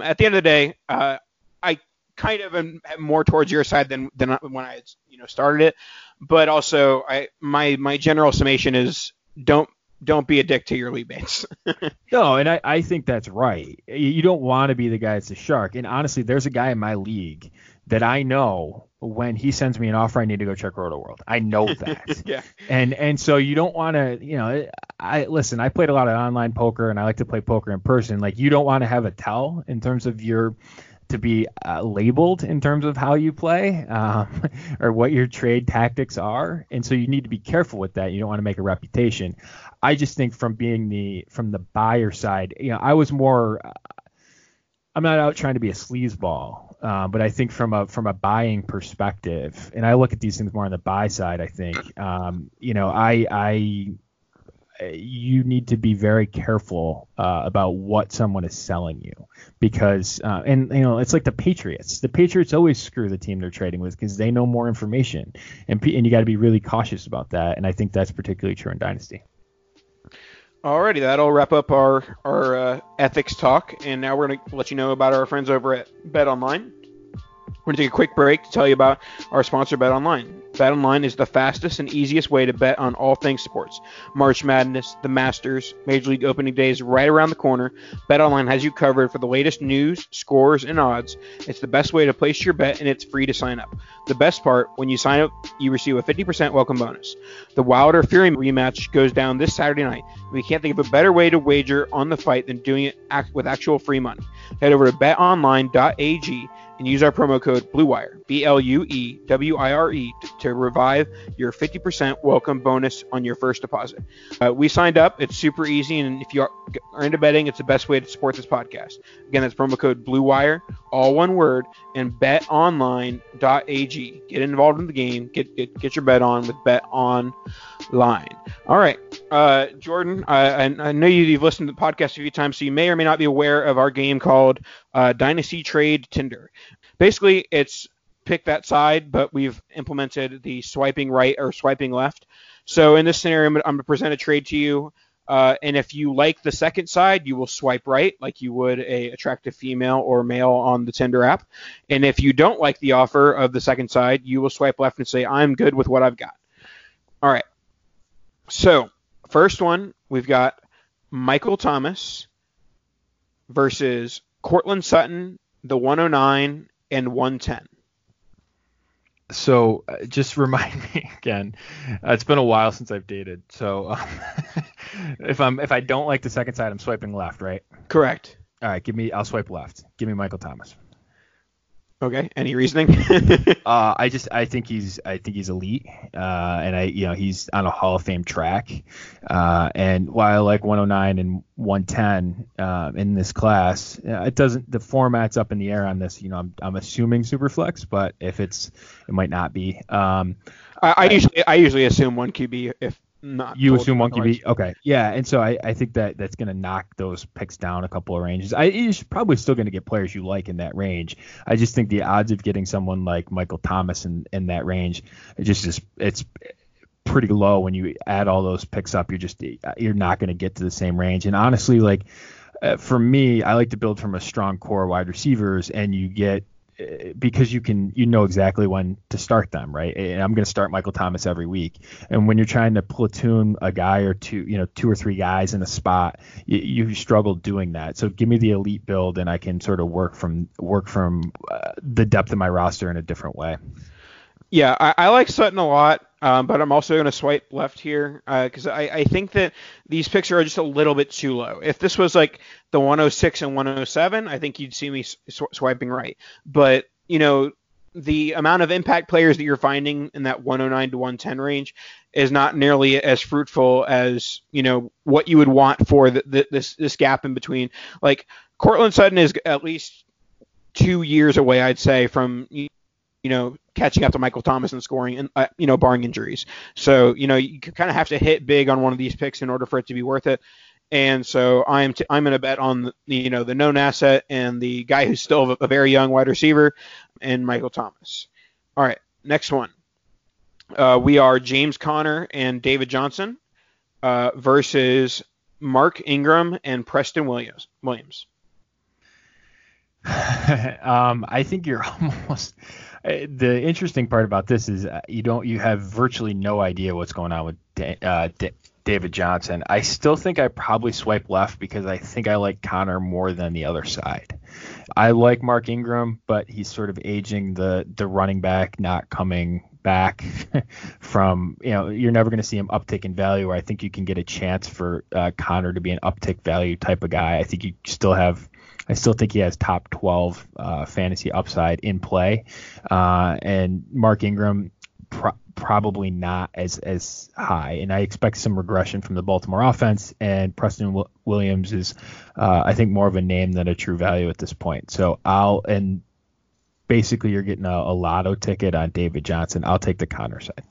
at the end of the day, uh, I kind of am more towards your side than than when I you know started it, but also I my my general summation is don't don't be a dick to your league mates. no, and I, I think that's right. You don't want to be the guy that's a shark. And honestly, there's a guy in my league that I know when he sends me an offer, I need to go check Rotoworld. I know that. yeah. And and so you don't want to, you know, I listen. I played a lot of online poker, and I like to play poker in person. Like you don't want to have a tell in terms of your to be uh, labeled in terms of how you play um, or what your trade tactics are, and so you need to be careful with that. You don't want to make a reputation. I just think from being the from the buyer side, you know, I was more. I'm not out trying to be a sleazeball. Uh, but I think from a from a buying perspective, and I look at these things more on the buy side. I think, um, you know, I I you need to be very careful uh, about what someone is selling you because uh, and you know it's like the Patriots. The Patriots always screw the team they're trading with because they know more information, and and you got to be really cautious about that. And I think that's particularly true in Dynasty. Alrighty, that'll wrap up our our uh, ethics talk, and now we're gonna let you know about our friends over at Bet Online. We're gonna take a quick break to tell you about our sponsor, Bet Online. BetOnline is the fastest and easiest way to bet on all things sports. March Madness, the Masters, Major League Opening Day is right around the corner. BetOnline has you covered for the latest news, scores, and odds. It's the best way to place your bet, and it's free to sign up. The best part, when you sign up, you receive a 50% welcome bonus. The Wilder Fury rematch goes down this Saturday night. We can't think of a better way to wager on the fight than doing it with actual free money. Head over to betonline.ag and use our promo code BLUEWIRE, B L U E W I R E, to revive your 50% welcome bonus on your first deposit. Uh, we signed up. It's super easy, and if you are, are into betting, it's the best way to support this podcast. Again, that's promo code BLUEWIRE, all one word, and betonline.ag. Get involved in the game. Get get, get your bet on with Bet Online. All right, uh, Jordan, I, I know you've listened to the podcast a few times, so you may or may not be aware of our game called uh, Dynasty Trade Tinder. Basically, it's pick that side, but we've implemented the swiping right or swiping left. So in this scenario, I'm, going to present a trade to you. Uh, and if you like the second side, you will swipe right, like you would a attractive female or male on the Tinder app. And if you don't like the offer of the second side, you will swipe left and say, "I'm good with what I've got." All right. So first one, we've got Michael Thomas versus Courtland Sutton, the 109 and 110. So uh, just remind me again. Uh, it's been a while since I've dated. So um, if I'm if I don't like the second side, I'm swiping left, right? Correct. All right, give me. I'll swipe left. Give me Michael Thomas. Okay. Any reasoning? uh, I just I think he's I think he's elite, uh, and I you know he's on a Hall of Fame track. Uh, and while I like 109 and 110 uh, in this class, it doesn't the format's up in the air on this. You know I'm I'm assuming Superflex, but if it's it might not be. Um, I, I usually I usually assume one QB if not you assume monkey QB. Okay, yeah, and so I, I think that that's going to knock those picks down a couple of ranges. I you're probably still going to get players you like in that range. I just think the odds of getting someone like Michael Thomas in in that range, it just is it's pretty low when you add all those picks up. You're just you're not going to get to the same range. And honestly, like uh, for me, I like to build from a strong core wide receivers, and you get because you can you know exactly when to start them, right? And I'm going to start Michael Thomas every week. And when you're trying to platoon a guy or two, you know, two or three guys in a spot, you, you struggle doing that. So give me the elite build, and I can sort of work from work from uh, the depth of my roster in a different way. Yeah, I, I like Sutton a lot, um, but I'm also going to swipe left here because uh, I, I think that these picks are just a little bit too low. If this was like the 106 and 107, I think you'd see me sw- swiping right. But you know, the amount of impact players that you're finding in that 109 to 110 range is not nearly as fruitful as you know what you would want for the, the, this this gap in between. Like Courtland Sutton is at least two years away, I'd say, from you know, catching up to Michael Thomas and scoring, and uh, you know, barring injuries. So you know, you kind of have to hit big on one of these picks in order for it to be worth it. And so I'm t- I'm going to bet on the, you know the known asset and the guy who's still a, a very young wide receiver, and Michael Thomas. All right, next one. Uh, we are James Conner and David Johnson uh, versus Mark Ingram and Preston Williams. Williams. um, I think you're almost uh, the interesting part about this is uh, you don't you have virtually no idea what's going on with uh, D- David Johnson. I still think I probably swipe left because I think I like Conner more than the other side. I like Mark Ingram, but he's sort of aging the the running back not coming back from you know you're never going to see him uptick in value. I think you can get a chance for uh, Conner to be an uptick value type of guy. I think you still have I still think he has top 12 uh, fantasy upside in play. Uh, and Mark Ingram, pro- probably not as as high. And I expect some regression from the Baltimore offense. And Preston w- Williams is, uh, I think, more of a name than a true value at this point. So I'll and basically you're getting a, a lotto ticket on David Johnson. I'll take the Conner side.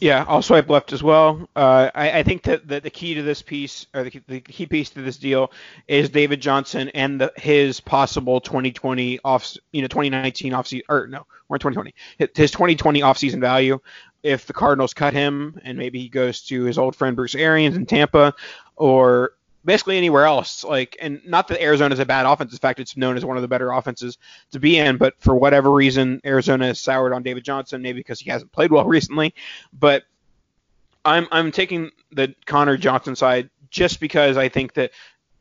Yeah, I'll swipe left as well. Uh, I, I, think that the, key to this piece, or the, the, key piece to this deal, is David Johnson and the, his possible 2020 off, you know, 2019 off season, or no, or 2020, his 2020 off season value. If the Cardinals cut him and maybe he goes to his old friend Bruce Arians in Tampa, or basically anywhere else. Like, and not that Arizona is a bad offense. In fact, it's known as one of the better offenses to be in. But for whatever reason, Arizona has soured on David Johnson, maybe because he hasn't played well recently. But I'm I'm taking the Conner Johnson side just because I think that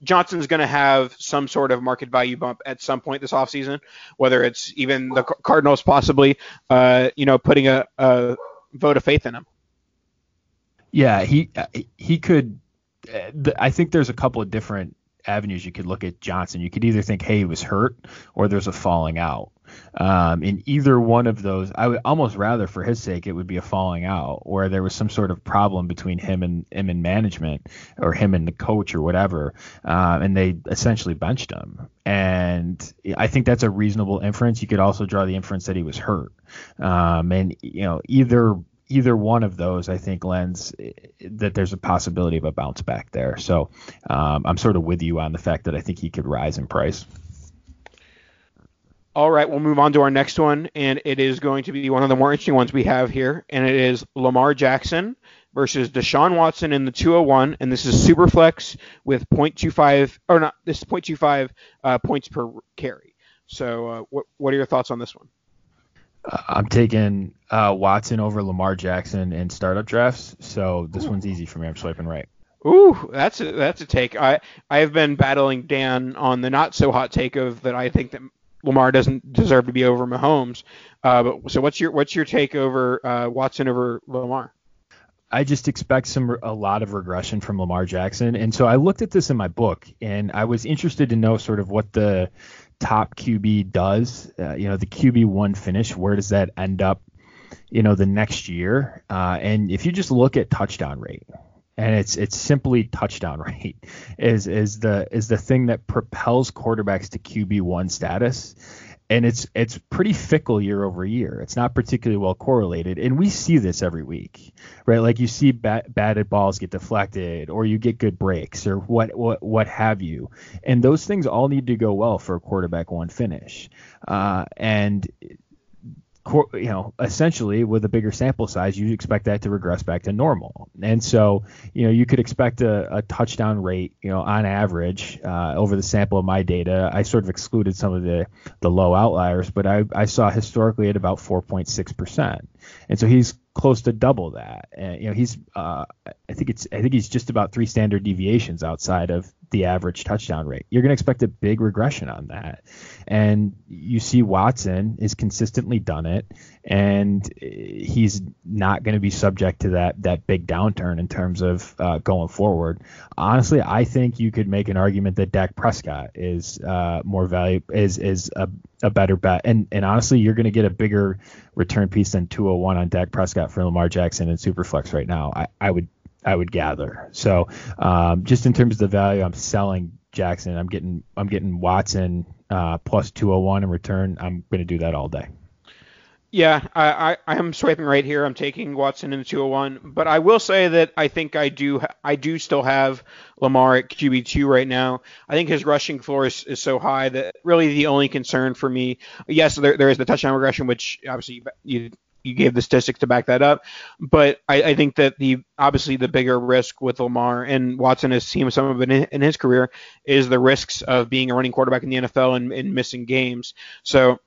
Johnson's going to have some sort of market value bump at some point this offseason, whether it's even the Cardinals possibly, uh, you know, putting a, a vote of faith in him. Yeah, he he could. I think there's a couple of different avenues you could look at Johnson. You could either think, hey, he was hurt, or there's a falling out. Um, in either one of those, I would almost rather, for his sake, it would be a falling out where there was some sort of problem between him and him and management, or him and the coach, or whatever, uh, and they essentially benched him. And I think that's a reasonable inference. You could also draw the inference that he was hurt, um, and you know either either one of those, I think, lends that there's a possibility of a bounce back there. So um, I'm sort of with you on the fact that I think he could rise in price. All right, we'll move on to our next one, and it is going to be one of the more interesting ones we have here, and it is Lamar Jackson versus Deshaun Watson in the 201, and this is super flex with 0.25 or not, this is 0.25 uh, points per carry. So, uh, what what are your thoughts on this one? I'm taking uh, Watson over Lamar Jackson in startup drafts, so this Ooh. one's easy for me. I'm swiping right. Ooh, that's a that's a take. I I have been battling Dan on the not so hot take of that. I think that Lamar doesn't deserve to be over Mahomes. Uh, but so what's your what's your take over uh, Watson over Lamar? I just expect some a lot of regression from Lamar Jackson, and so I looked at this in my book, and I was interested to know sort of what the top QB does. Uh, you know, the QB one finish, where does that end up? You know, the next year. Uh, and if you just look at touchdown rate, and it's it's simply touchdown rate is is the is the thing that propels quarterbacks to QB one status and it's it's pretty fickle year over year. It's not particularly well correlated, and we see this every week, right? Like you see bat, batted balls get deflected, or you get good breaks, or what what what have you, and those things all need to go well for a quarterback one finish. Uh, and you know, essentially with a bigger sample size, you expect that to regress back to normal. And so, you know, you could expect a, a touchdown rate, you know, on average uh, over the sample of my data. I sort of excluded some of the the low outliers, but I, I saw historically at about 4.6 percent. And so he's close to double that. And you know, he's uh, I think it's I think he's just about three standard deviations outside of the average touchdown rate. You're going to expect a big regression on that. And you see Watson is consistently done it and he's not going to be subject to that that big downturn in terms of uh, going forward. Honestly, I think you could make an argument that Dak Prescott is uh, more value is is a, a better bet. And and honestly, you're going to get a bigger return piece than 201 on Dak Prescott for Lamar Jackson and Superflex right now. I, I would I would gather. So um, just in terms of the value, I'm selling Jackson. I'm getting I'm getting Watson uh, plus 201 in return. I'm going to do that all day. Yeah, I, I, I am swiping right here. I'm taking Watson in the 201, but I will say that I think I do I do still have Lamar at QB two right now. I think his rushing floor is, is so high that really the only concern for me, yes, there, there is the touchdown regression, which obviously you you gave the statistics to back that up. But I, I, think that the obviously the bigger risk with Lamar and Watson has seen some of it in, in, his career is the risks of being a running quarterback in the NFL and, and missing games. So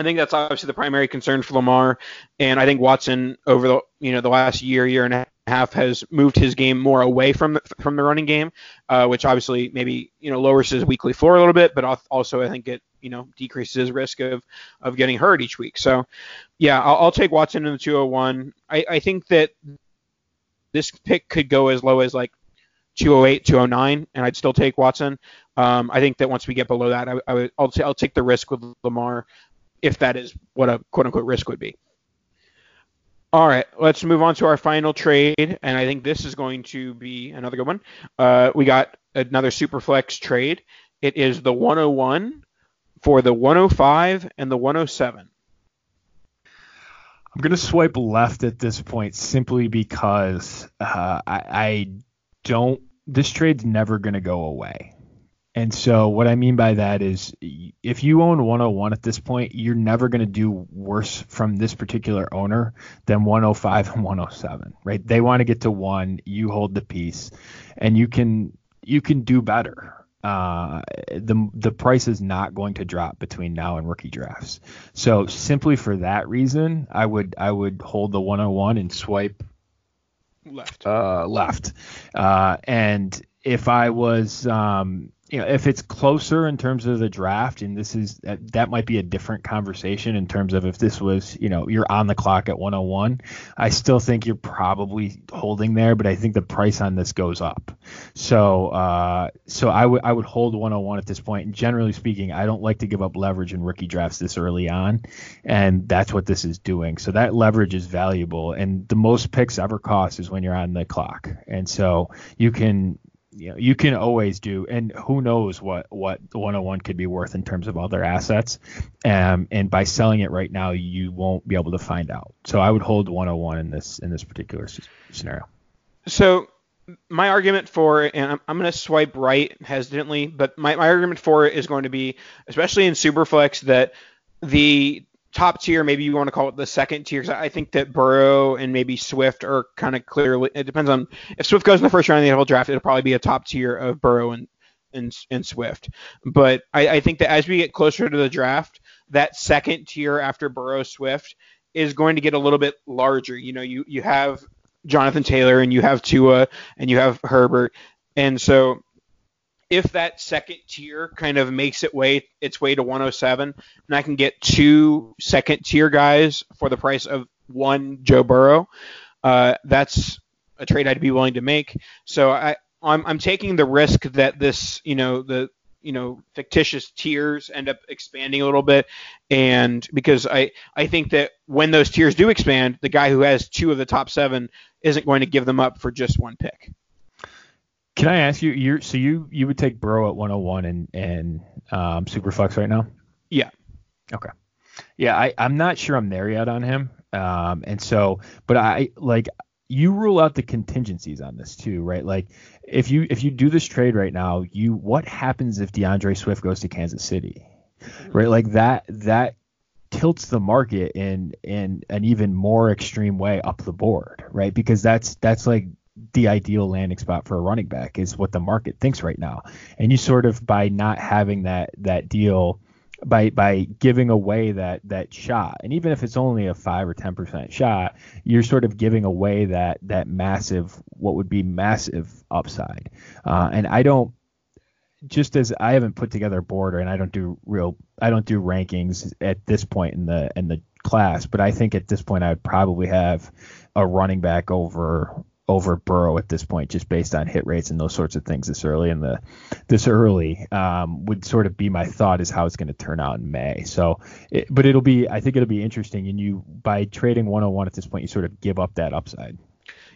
I think that's obviously the primary concern for Lamar, and I think Watson over the you know the last year, year and a half has moved his game more away from the, from the running game, uh, which obviously maybe you know lowers his weekly floor a little bit, but also I think it you know decreases his risk of of getting hurt each week. So yeah, I'll, I'll take Watson in the 201. I, I think that this pick could go as low as like 208, 209, and I'd still take Watson. Um, I think that once we get below that, I, I would I'll, t- I'll take the risk with Lamar if that is what a quote unquote risk would be. All right, let's move on to our final trade, and I think this is going to be another good one. Uh, we got another Superflex trade. It is the 101 for the 105 and the 107. I'm going to swipe left at this point simply because uh, I, I don't. This trade's never going to go away. And so what I mean by that is if you own 101 at this point, you're never going to do worse from this particular owner than 105 and 107, right? They want to get to one, you hold the piece, and you can you can do better. Uh, the the price is not going to drop between now and rookie drafts. So simply for that reason, I would I would hold the 101 and swipe left. Uh, left. Uh, and if I was um, you know, if it's closer in terms of the draft, and this is that, that might be a different conversation in terms of if this was, you know, you're on the clock at 101. I still think you're probably holding there, but I think the price on this goes up. So, uh, so I would I would hold 101 at this point. And generally speaking, I don't like to give up leverage in rookie drafts this early on, and that's what this is doing. So that leverage is valuable, and the most picks ever cost is when you're on the clock, and so you can you know you can always do and who knows what what 101 could be worth in terms of other assets. Um, and by selling it right now you won't be able to find out. So i would hold 101 in this in this particular scenario. So my argument for and I'm, I'm going to swipe right hesitantly, but my, my argument for it is going to be, especially in Superflex, that the top tier, maybe you want to call it the second tier. I think that Burrow and maybe Swift are kind of clearly. It depends on if Swift goes in the first round of the NFL draft, it'll probably be a top tier of Burrow and and, and Swift. But I, I think that as we get closer to the draft, that second tier after Burrow Swift is going to get a little bit larger. You know, you you have Jonathan Taylor and you have Tua and you have Herbert, and so if that second tier kind of makes it way its way to 107, and I can get two second tier guys for the price of one Joe Burrow, uh, that's a trade I'd be willing to make. So I I'm, I'm taking the risk that this you know the you know fictitious tiers end up expanding a little bit. And because i i think that when those tiers do expand the guy who has two of the top seven isn't going to give them up for just one pick can I ask you? You so you you would take Burrow at 101 and and um, Superflex right now? Yeah. Okay. Yeah, I I'm not sure I'm there yet on him. Um, and so, but I like you rule out the contingencies on this too, right? Like if you if you do this trade right now, you what happens if D'Andre Swift goes to Kansas City, right? Like that that tilts the market in in an even more extreme way up the board, right? Because that's that's like the ideal landing spot for a running back is what the market thinks right now. And you sort of by not having that that deal by by giving away that that shot, and even if it's only a five or ten percent shot, you're sort of giving away that that massive what would be massive upside. Uh, and I don't just as I haven't put together a board and I don't do real I don't do rankings at this point in the in the class, but I think at this point I would probably have a running back over over Burrow at this point, just based on hit rates and those sorts of things this early in the this early um, would sort of be my thought is how it's going to turn out in May. So, it, but it'll be I think it'll be interesting, and you by trading 101 at this point, you sort of give up that upside.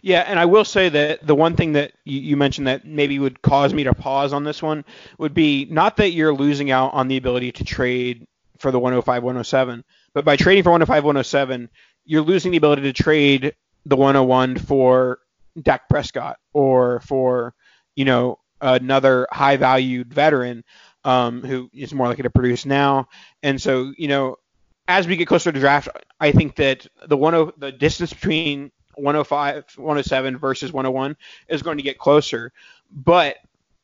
Yeah, and I will say that the one thing that you, you, mentioned that maybe would cause me to pause on this one would be not that you're losing out on the ability to trade for the 105 107, but by trading for 105 107, you're losing the ability to trade the 101 for Dak Prescott or for you know another high valued veteran um, who is more likely to produce now. And so you know as we get closer to draft, I think that the one the distance between 105, 107 versus 101 is going to get closer. But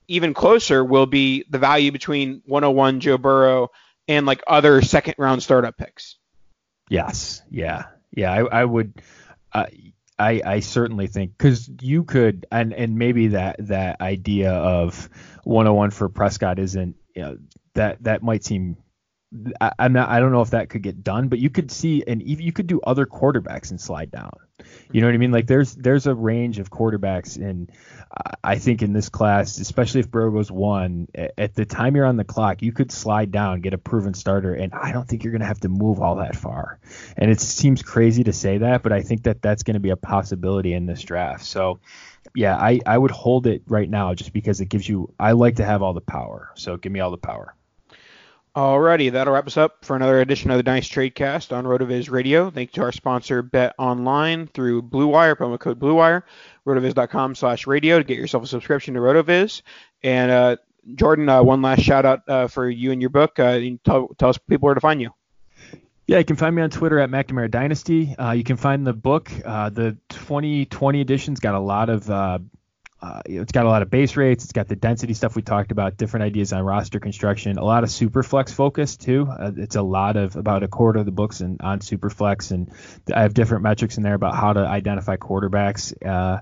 even closer will be the value between 101 Joe Burrow and like other second round startup picks. Yes. Yeah. Yeah. I, I would. Uh, I, I certainly think because you could and and maybe that that idea of 101 for Prescott isn't you know that that might seem I, am not I don't know if that could get done but you could see and you could do other quarterbacks and slide down you know what I mean like there's there's a range of quarterbacks and I think in this class, especially if Burrow goes one, at the time you're on the clock, you could slide down, get a proven starter, and I don't think you're to have to move all that far. And it seems crazy to say that, but I think that that's to be a possibility in this draft. So, yeah, I, I would hold it right now just because it gives you. I like to have all the power, so give me all the power. Alrighty, that'll wrap us up for another edition of the Dynasty TradeCast on RotoViz Radio. Thank you to our sponsor, Bet Online, through Blue Wire, promo code Blue Wire, rotoviz.com slash radio to get yourself a subscription to RotoViz. And uh, Jordan, uh, one last shout out uh, for you and your book. Uh, you tell, tell us people where to find you. Yeah, you can find me on Twitter at McNamara Dynasty. Uh, you can find the book. Uh, the 2020 edition's got a lot of uh, you know, it's got a lot of base rates. It's got the density stuff we talked about, different ideas on roster construction, a lot of superflex focus too. Uh, it's a lot of about a quarter of the books and on superflex, and I have different metrics in there about how to identify quarterbacks uh,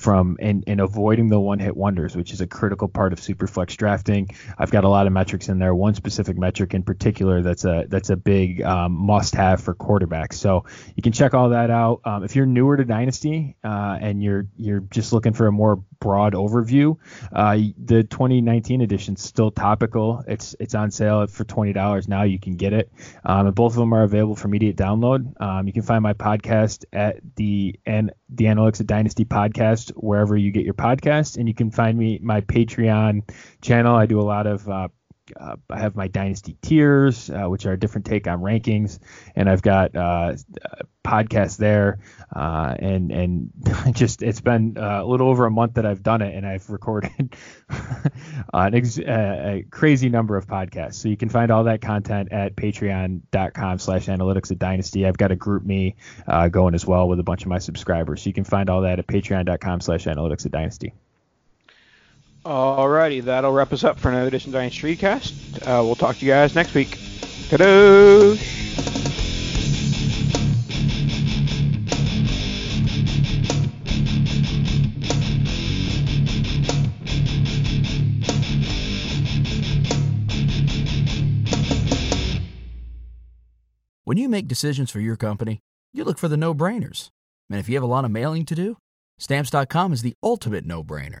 from and, and avoiding the one hit wonders, which is a critical part of superflex drafting. I've got a lot of metrics in there. One specific metric in particular that's a that's a big um, must have for quarterbacks. So you can check all that out. Um, if you're newer to Dynasty uh, and you're you're just looking for a more broad overview. Uh, the 2019 edition is still topical. It's it's on sale for twenty dollars now. You can get it, um, and both of them are available for immediate download. Um, you can find my podcast at the and the Analytics of Dynasty podcast wherever you get your podcast, and you can find me my Patreon channel. I do a lot of uh, uh, I have my dynasty tiers, uh, which are a different take on rankings, and I've got uh, podcasts there, uh, and and just it's been uh, a little over a month that I've done it, and I've recorded an ex- a crazy number of podcasts. So you can find all that content at Patreon.com/slash Analytics of Dynasty. I've got a GroupMe uh, going as well with a bunch of my subscribers. So you can find all that at Patreon.com/slash Analytics of Dynasty. Alrighty, that'll wrap us up for another edition of Dynasty TradeCast. Uh, we'll talk to you guys next week. Kadoosh! When you make decisions for your company, you look for the no-brainers. And if you have a lot of mailing to do, Stamps.com is the ultimate no-brainer.